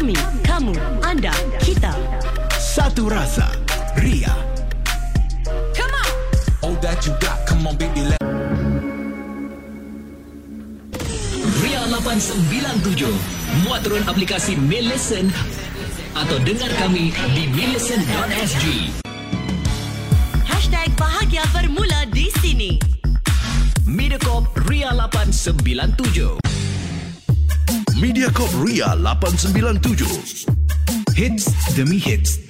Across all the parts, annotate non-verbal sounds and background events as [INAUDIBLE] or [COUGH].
Kami, kamu, anda, kita. Satu rasa Ria Come on. All that you got, come on baby, let Ria 897 Muat turun aplikasi Millicent Atau dengar kami di millicent.sg Hashtag bahagia bermula di sini. Mediacorp Ria 897 Mediacorp Ria 897 Hits demi hits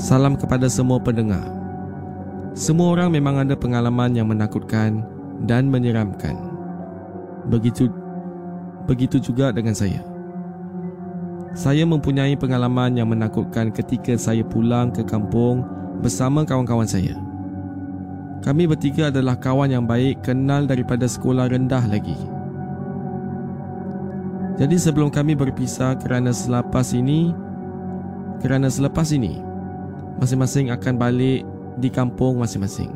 Salam kepada semua pendengar. Semua orang memang ada pengalaman yang menakutkan dan menyeramkan. Begitu begitu juga dengan saya. Saya mempunyai pengalaman yang menakutkan ketika saya pulang ke kampung bersama kawan-kawan saya. Kami bertiga adalah kawan yang baik kenal daripada sekolah rendah lagi. Jadi sebelum kami berpisah kerana selepas ini kerana selepas ini masing-masing akan balik di kampung masing-masing.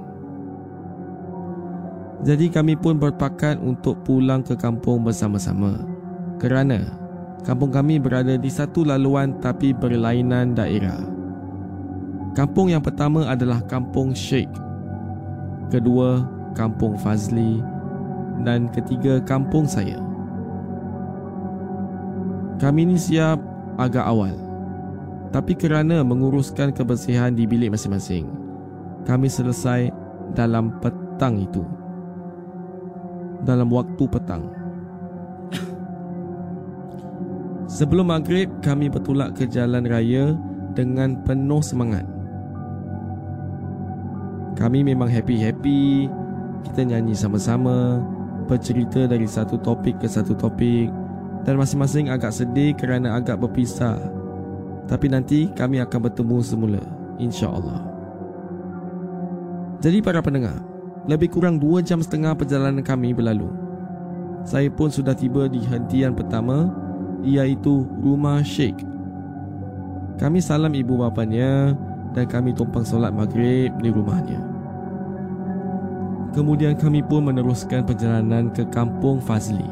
Jadi kami pun berpakat untuk pulang ke kampung bersama-sama. Kerana kampung kami berada di satu laluan tapi berlainan daerah. Kampung yang pertama adalah Kampung Sheikh kedua kampung Fazli dan ketiga kampung saya. Kami ni siap agak awal. Tapi kerana menguruskan kebersihan di bilik masing-masing, kami selesai dalam petang itu. Dalam waktu petang. [COUGHS] Sebelum maghrib, kami bertolak ke jalan raya dengan penuh semangat. Kami memang happy-happy Kita nyanyi sama-sama Bercerita dari satu topik ke satu topik Dan masing-masing agak sedih kerana agak berpisah Tapi nanti kami akan bertemu semula InsyaAllah Jadi para pendengar Lebih kurang dua jam setengah perjalanan kami berlalu Saya pun sudah tiba di hentian pertama Iaitu Rumah Sheikh Kami salam ibu bapanya dan kami tumpang solat maghrib di rumahnya. Kemudian kami pun meneruskan perjalanan ke Kampung Fazli.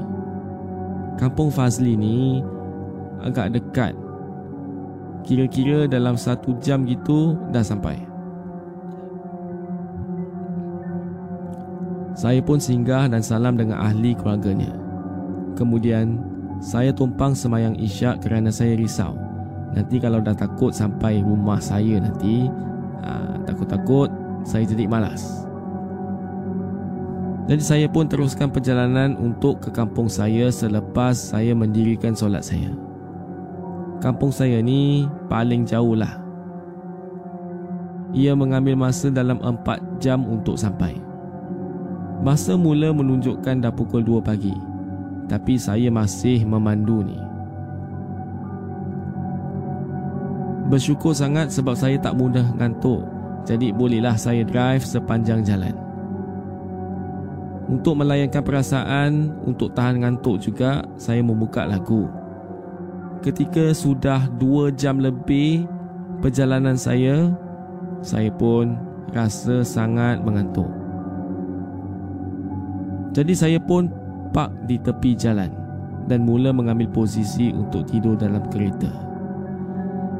Kampung Fazli ni agak dekat. Kira-kira dalam satu jam gitu dah sampai. Saya pun singgah dan salam dengan ahli keluarganya. Kemudian, saya tumpang semayang isyak kerana saya risau. Nanti kalau dah takut sampai rumah saya nanti ha, Takut-takut saya jadi malas Jadi saya pun teruskan perjalanan untuk ke kampung saya selepas saya mendirikan solat saya. Kampung saya ni paling jauh lah. Ia mengambil masa dalam 4 jam untuk sampai. Masa mula menunjukkan dah pukul 2 pagi. Tapi saya masih memandu ni. Bersyukur sangat sebab saya tak mudah ngantuk. Jadi bolehlah saya drive sepanjang jalan. Untuk melayankan perasaan, untuk tahan ngantuk juga, saya membuka lagu ketika sudah dua jam lebih perjalanan saya, saya pun rasa sangat mengantuk. Jadi saya pun park di tepi jalan dan mula mengambil posisi untuk tidur dalam kereta.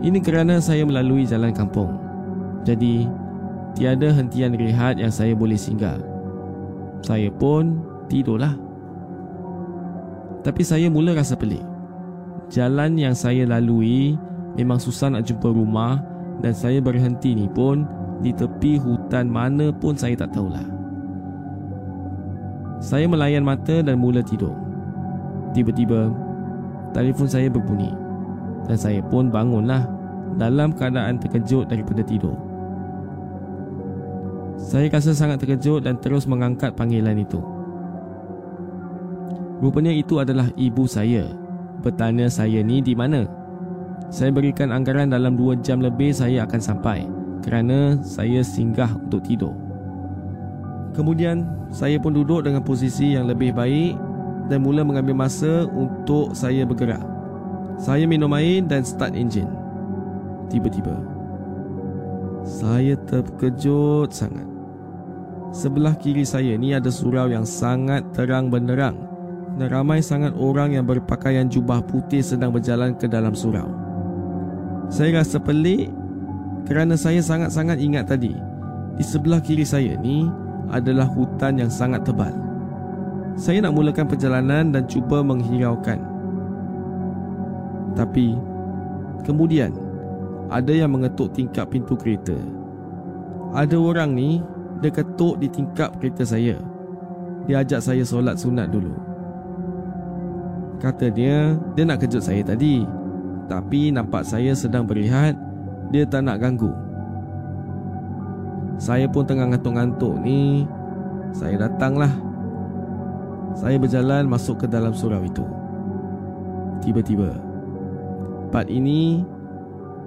Ini kerana saya melalui jalan kampung. Jadi, tiada hentian rehat yang saya boleh singgah. Saya pun tidurlah. Tapi saya mula rasa pelik jalan yang saya lalui memang susah nak jumpa rumah dan saya berhenti ni pun di tepi hutan mana pun saya tak tahulah. Saya melayan mata dan mula tidur. Tiba-tiba, telefon saya berbunyi dan saya pun bangunlah dalam keadaan terkejut daripada tidur. Saya rasa sangat terkejut dan terus mengangkat panggilan itu. Rupanya itu adalah ibu saya bertanya saya ni di mana. Saya berikan anggaran dalam 2 jam lebih saya akan sampai kerana saya singgah untuk tidur. Kemudian, saya pun duduk dengan posisi yang lebih baik dan mula mengambil masa untuk saya bergerak. Saya minum air dan start enjin. Tiba-tiba, saya terkejut sangat. Sebelah kiri saya ni ada surau yang sangat terang benderang dan ramai sangat orang yang berpakaian jubah putih sedang berjalan ke dalam surau. Saya rasa pelik kerana saya sangat-sangat ingat tadi di sebelah kiri saya ni adalah hutan yang sangat tebal. Saya nak mulakan perjalanan dan cuba menghiraukan. Tapi kemudian ada yang mengetuk tingkap pintu kereta. Ada orang ni dia ketuk di tingkap kereta saya. Dia ajak saya solat sunat dulu. Kata dia, nak kejut saya tadi. Tapi nampak saya sedang berehat, dia tak nak ganggu. Saya pun tengah ngantuk-ngantuk ni. Saya datanglah. Saya berjalan masuk ke dalam surau itu. Tiba-tiba, part ini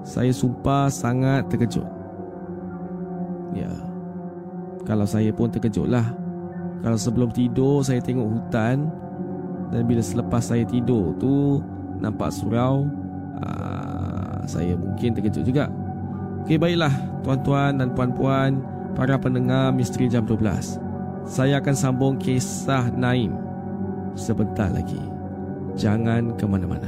saya sumpah sangat terkejut. Ya, kalau saya pun terkejutlah. Kalau sebelum tidur saya tengok hutan, dan bila selepas saya tidur tu Nampak surau aa, ah, Saya mungkin terkejut juga. Okey baiklah Tuan-tuan dan puan-puan Para pendengar Misteri Jam 12 Saya akan sambung kisah Naim Sebentar lagi. Jangan ke mana-mana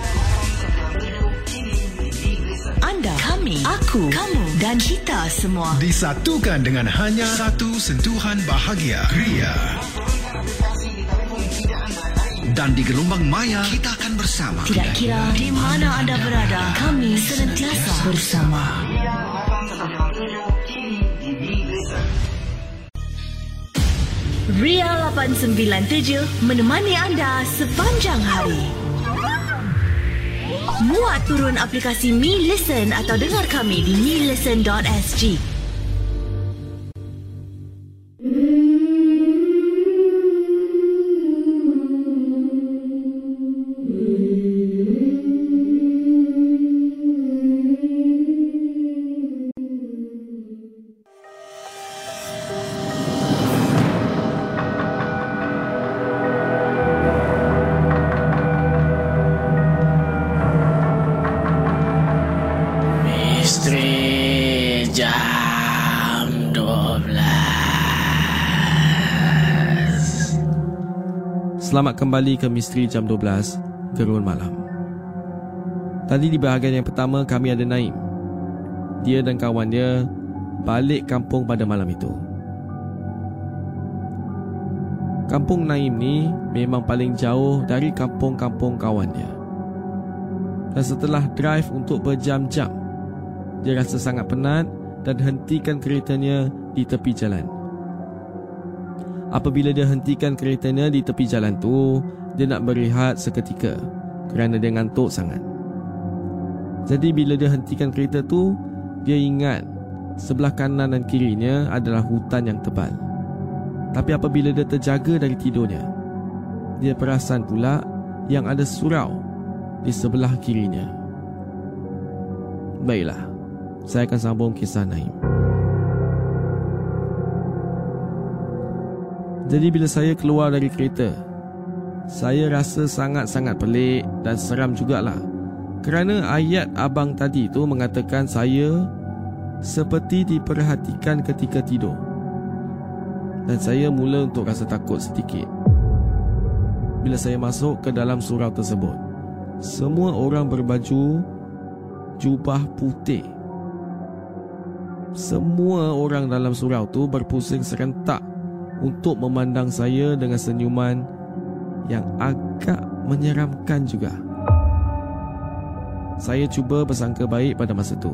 Aku, kamu dan kita semua. Disatukan dengan hanya satu sentuhan bahagia. Ria. Dan di gelombang maya, kita akan bersama. Tidak kira di mana anda berada, kami senantiasa bersama. Ria 897 menemani anda sepanjang hari. Muat turun aplikasi Mi Listen atau dengar kami di milisten.sg. kembali ke Misteri Jam 12 Gerun Malam. Tadi di bahagian yang pertama kami ada Naim. Dia dan kawan dia balik kampung pada malam itu. Kampung Naim ni memang paling jauh dari kampung-kampung kawan dia. Dan setelah drive untuk berjam-jam dia rasa sangat penat dan hentikan keretanya di tepi jalan. Apabila dia hentikan keretanya di tepi jalan tu, dia nak berehat seketika kerana dia ngantuk sangat. Jadi bila dia hentikan kereta tu, dia ingat sebelah kanan dan kirinya adalah hutan yang tebal. Tapi apabila dia terjaga dari tidurnya, dia perasan pula yang ada surau di sebelah kirinya. Baiklah, saya akan sambung kisah Naim. Jadi bila saya keluar dari kereta, saya rasa sangat-sangat pelik dan seram jugalah. Kerana ayat abang tadi tu mengatakan saya seperti diperhatikan ketika tidur. Dan saya mula untuk rasa takut sedikit. Bila saya masuk ke dalam surau tersebut, semua orang berbaju jubah putih semua orang dalam surau tu berpusing serentak untuk memandang saya dengan senyuman yang agak menyeramkan juga. Saya cuba bersangka baik pada masa tu.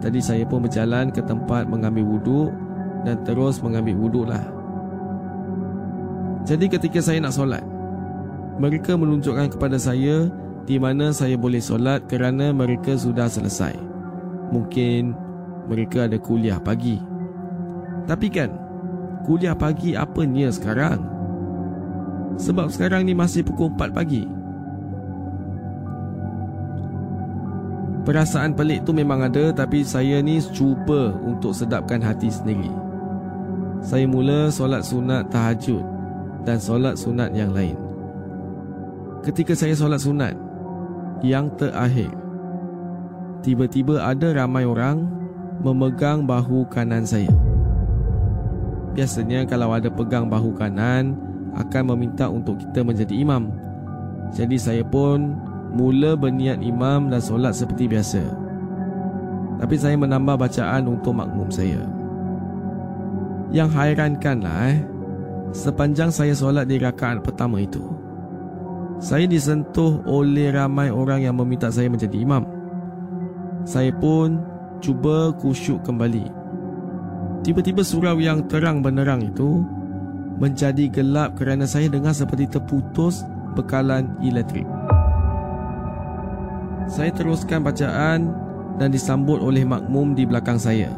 Jadi saya pun berjalan ke tempat mengambil wuduk dan terus mengambil wuduk lah. Jadi ketika saya nak solat, mereka menunjukkan kepada saya di mana saya boleh solat kerana mereka sudah selesai. Mungkin mereka ada kuliah pagi. Tapi kan, kuliah pagi apa ni sekarang? Sebab sekarang ni masih pukul 4 pagi. Perasaan pelik tu memang ada tapi saya ni cuba untuk sedapkan hati sendiri. Saya mula solat sunat tahajud dan solat sunat yang lain. Ketika saya solat sunat yang terakhir, tiba-tiba ada ramai orang memegang bahu kanan saya. Biasanya kalau ada pegang bahu kanan akan meminta untuk kita menjadi imam. Jadi saya pun mula berniat imam dan solat seperti biasa. Tapi saya menambah bacaan untuk makmum saya. Yang hairankanlah eh, sepanjang saya solat di rakaat pertama itu, saya disentuh oleh ramai orang yang meminta saya menjadi imam. Saya pun cuba kusyuk kembali. Tiba-tiba surau yang terang benderang itu menjadi gelap kerana saya dengar seperti terputus bekalan elektrik. Saya teruskan bacaan dan disambut oleh makmum di belakang saya.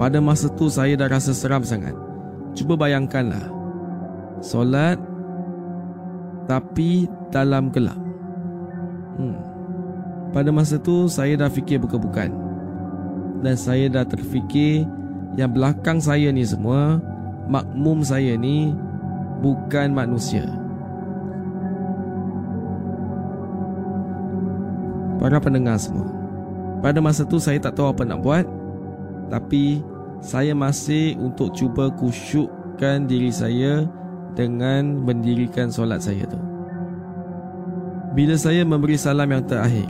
Pada masa tu saya dah rasa seram sangat. Cuba bayangkanlah. Solat tapi dalam gelap. Hmm. Pada masa tu saya dah fikir bukan-bukan Dan saya dah terfikir Yang belakang saya ni semua Makmum saya ni Bukan manusia Para pendengar semua Pada masa tu saya tak tahu apa nak buat Tapi Saya masih untuk cuba kusyukkan diri saya Dengan mendirikan solat saya tu Bila saya memberi salam yang terakhir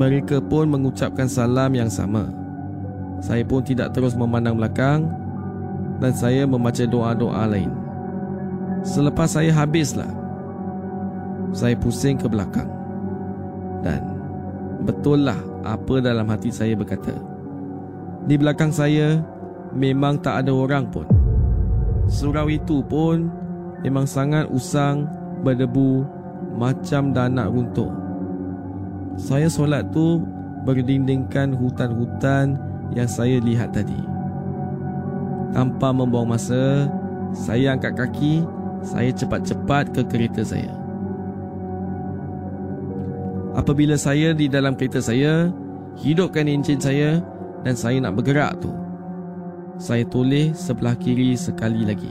Mereka pun mengucapkan salam yang sama. Saya pun tidak terus memandang belakang dan saya membaca doa-doa lain. Selepas saya habislah, saya pusing ke belakang. Dan betullah apa dalam hati saya berkata. Di belakang saya memang tak ada orang pun. Surau itu pun memang sangat usang, berdebu, macam dah nak runtuh. Saya solat tu berdindingkan hutan-hutan yang saya lihat tadi. Tanpa membuang masa, saya angkat kaki, saya cepat-cepat ke kereta saya. Apabila saya di dalam kereta saya, hidupkan enjin saya dan saya nak bergerak tu. Saya toleh sebelah kiri sekali lagi.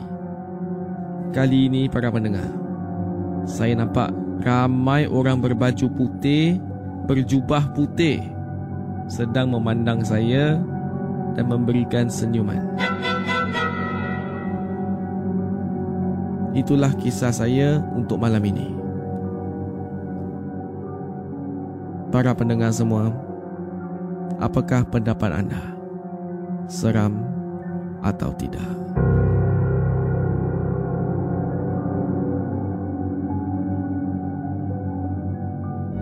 Kali ini para pendengar, saya nampak ramai orang berbaju putih berjubah putih sedang memandang saya dan memberikan senyuman. Itulah kisah saya untuk malam ini. Para pendengar semua, apakah pendapat anda? Seram atau tidak?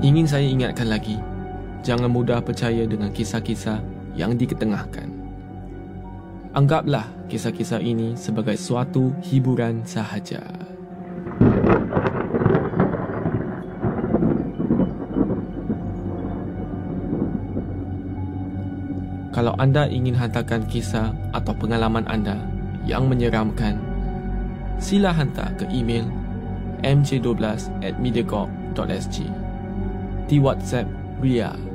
Ingin saya ingatkan lagi, jangan mudah percaya dengan kisah-kisah yang diketengahkan. Anggaplah kisah-kisah ini sebagai suatu hiburan sahaja. Kalau anda ingin hantarkan kisah atau pengalaman anda yang menyeramkan, sila hantar ke email mj12 at mediacorp.sg di WhatsApp Ria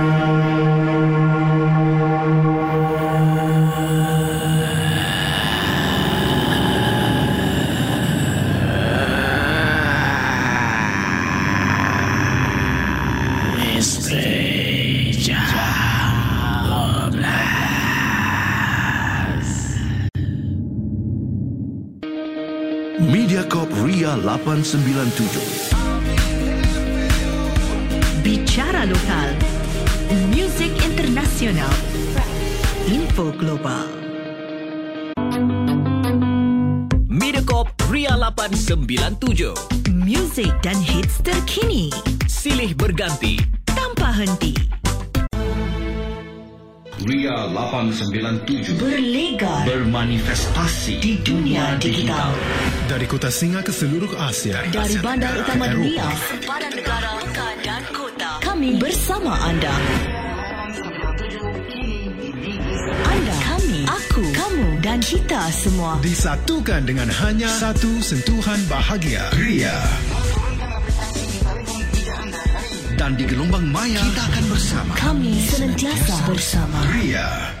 897. Bicara lokal, muzik internasional, info global. Mediacorp Ria 897. Muzik dan hits terkini. Silih berganti tanpa henti. Ria 897 berlegar bermanifestasi di dunia digital dari kota Singa ke seluruh Asia. Dari Asia bandar Tenggara utama dunia. Sempadan negara pekan dan kota. Kami bersama anda. Anda kami aku kamu dan kita semua. Disatukan dengan hanya satu sentuhan bahagia. Ria. Dan di gelombang maya kita akan bersama. kami senantiasa bersama. Ria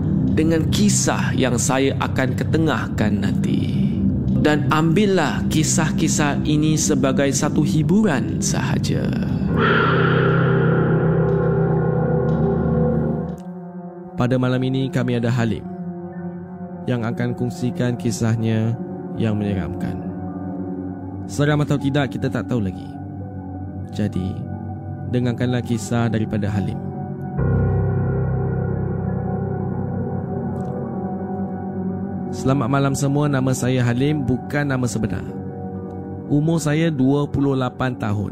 dengan kisah yang saya akan ketengahkan nanti. Dan ambillah kisah-kisah ini sebagai satu hiburan sahaja. Pada malam ini kami ada Halim yang akan kongsikan kisahnya yang menyeramkan. Seram atau tidak kita tak tahu lagi. Jadi, dengarkanlah kisah daripada Halim. Selamat malam semua, nama saya Halim bukan nama sebenar. Umur saya 28 tahun.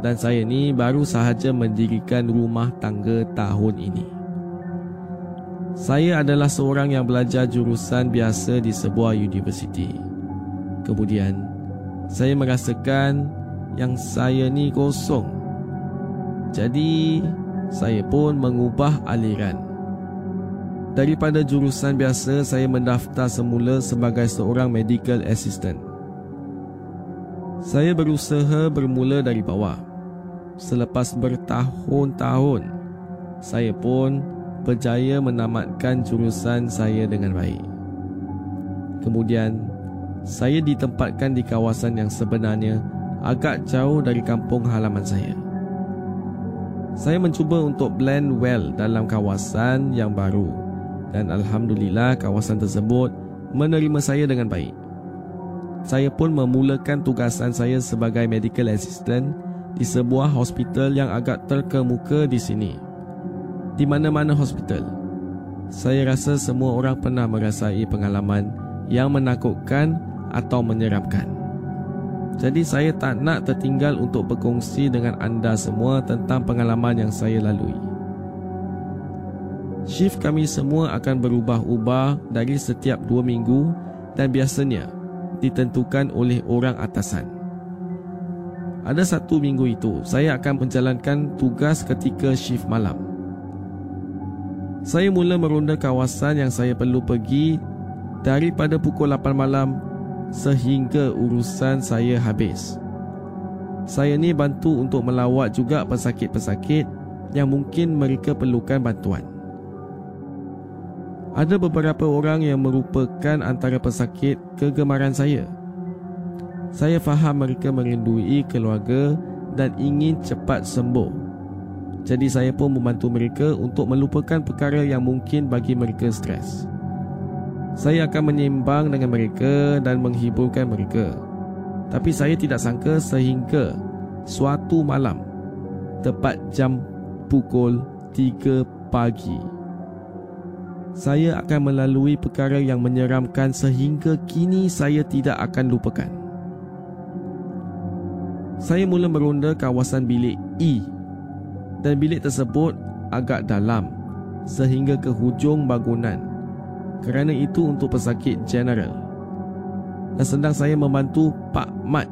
Dan saya ni baru sahaja mendirikan rumah tangga tahun ini. Saya adalah seorang yang belajar jurusan biasa di sebuah universiti. Kemudian, saya merasakan yang saya ni kosong. Jadi, saya pun mengubah aliran. Daripada jurusan biasa, saya mendaftar semula sebagai seorang medical assistant. Saya berusaha bermula dari bawah. Selepas bertahun-tahun, saya pun berjaya menamatkan jurusan saya dengan baik. Kemudian, saya ditempatkan di kawasan yang sebenarnya agak jauh dari kampung halaman saya. Saya mencuba untuk blend well dalam kawasan yang baru dan alhamdulillah kawasan tersebut menerima saya dengan baik. Saya pun memulakan tugasan saya sebagai medical assistant di sebuah hospital yang agak terkemuka di sini di mana-mana hospital. Saya rasa semua orang pernah merasai pengalaman yang menakutkan atau menyeramkan. Jadi saya tak nak tertinggal untuk berkongsi dengan anda semua tentang pengalaman yang saya lalui. Shift kami semua akan berubah-ubah dari setiap dua minggu dan biasanya ditentukan oleh orang atasan. Ada satu minggu itu, saya akan menjalankan tugas ketika shift malam. Saya mula meronda kawasan yang saya perlu pergi daripada pukul 8 malam sehingga urusan saya habis. Saya ni bantu untuk melawat juga pesakit-pesakit yang mungkin mereka perlukan bantuan. Ada beberapa orang yang merupakan antara pesakit kegemaran saya. Saya faham mereka merindui keluarga dan ingin cepat sembuh. Jadi saya pun membantu mereka untuk melupakan perkara yang mungkin bagi mereka stres. Saya akan menyeimbang dengan mereka dan menghiburkan mereka. Tapi saya tidak sangka sehingga suatu malam tepat jam pukul 3 pagi saya akan melalui perkara yang menyeramkan sehingga kini saya tidak akan lupakan. Saya mula meronda kawasan bilik E dan bilik tersebut agak dalam sehingga ke hujung bangunan. Kerana itu untuk pesakit general. Dan sedang saya membantu Pak Mat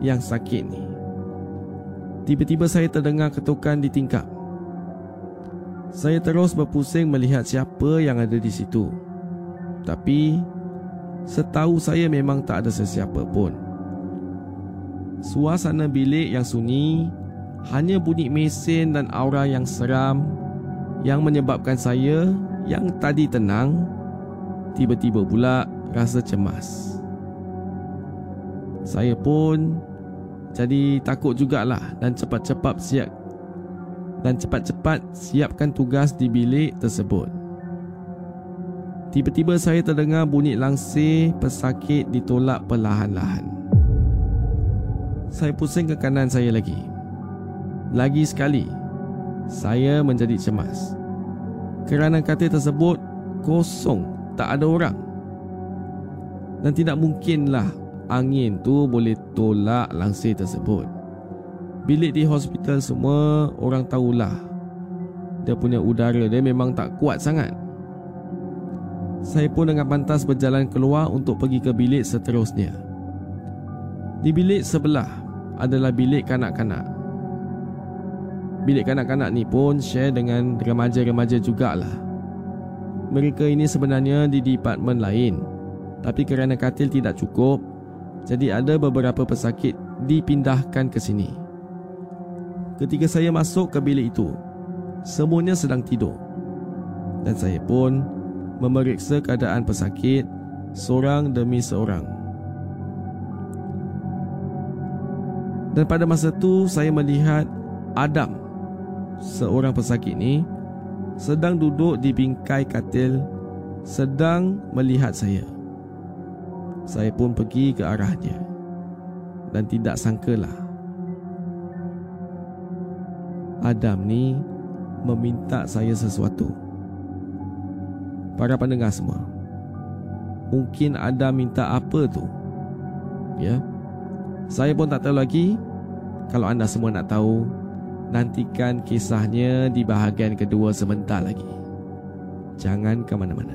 yang sakit ni. Tiba-tiba saya terdengar ketukan di tingkap. Saya terus berpusing melihat siapa yang ada di situ. Tapi setahu saya memang tak ada sesiapa pun. Suasana bilik yang sunyi hanya bunyi mesin dan aura yang seram yang menyebabkan saya yang tadi tenang tiba-tiba pula rasa cemas. Saya pun jadi takut jugalah dan cepat-cepat siap dan cepat-cepat siapkan tugas di bilik tersebut. Tiba-tiba saya terdengar bunyi langsir pesakit ditolak perlahan-lahan. Saya pusing ke kanan saya lagi. Lagi sekali, saya menjadi cemas. Kerana katil tersebut kosong, tak ada orang. Dan tidak mungkinlah angin tu boleh tolak langsir tersebut. Bilik di hospital semua orang tahulah. Dia punya udara dia memang tak kuat sangat. Saya pun dengan pantas berjalan keluar untuk pergi ke bilik seterusnya. Di bilik sebelah adalah bilik kanak-kanak. Bilik kanak-kanak ni pun share dengan remaja-remaja jugalah. Mereka ini sebenarnya di departmen lain. Tapi kerana katil tidak cukup, jadi ada beberapa pesakit dipindahkan ke sini. Ketika saya masuk ke bilik itu, semuanya sedang tidur. Dan saya pun memeriksa keadaan pesakit seorang demi seorang. Dan pada masa itu saya melihat Adam, seorang pesakit ini, sedang duduk di bingkai katil sedang melihat saya. Saya pun pergi ke arahnya dan tidak sangkalah Adam ni meminta saya sesuatu. Para pendengar semua, mungkin Adam minta apa tu? Ya, saya pun tak tahu lagi. Kalau anda semua nak tahu, nantikan kisahnya di bahagian kedua sebentar lagi. Jangan ke mana-mana.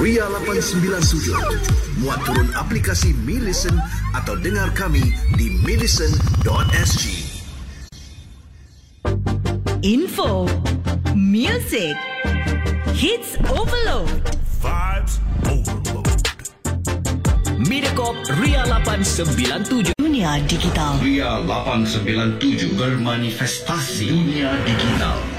Ria 897 Muat turun aplikasi Mi Listen atau dengar kami di millicent.sg Info Music Hits Overload. Mediacorp Ria 897. Dunia Digital. Ria 897 bermanifestasi dunia digital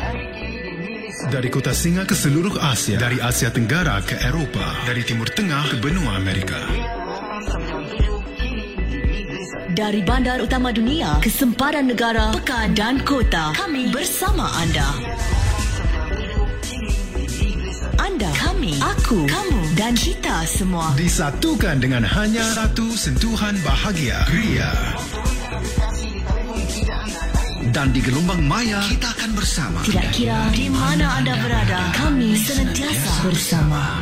Dari kota Singa ke seluruh Asia, dari Asia Tenggara ke Eropah, dari Timur Tengah ke benua Amerika. Dari bandar utama dunia ke sempadan negara, pekan dan kota Kami bersama anda Anda, kami, aku, kamu dan kita semua Disatukan dengan hanya satu sentuhan bahagia. Ria. Dan di gelombang maya. Kita akan bersama. Tidak kira di mana anda berada Kami senantiasa bersama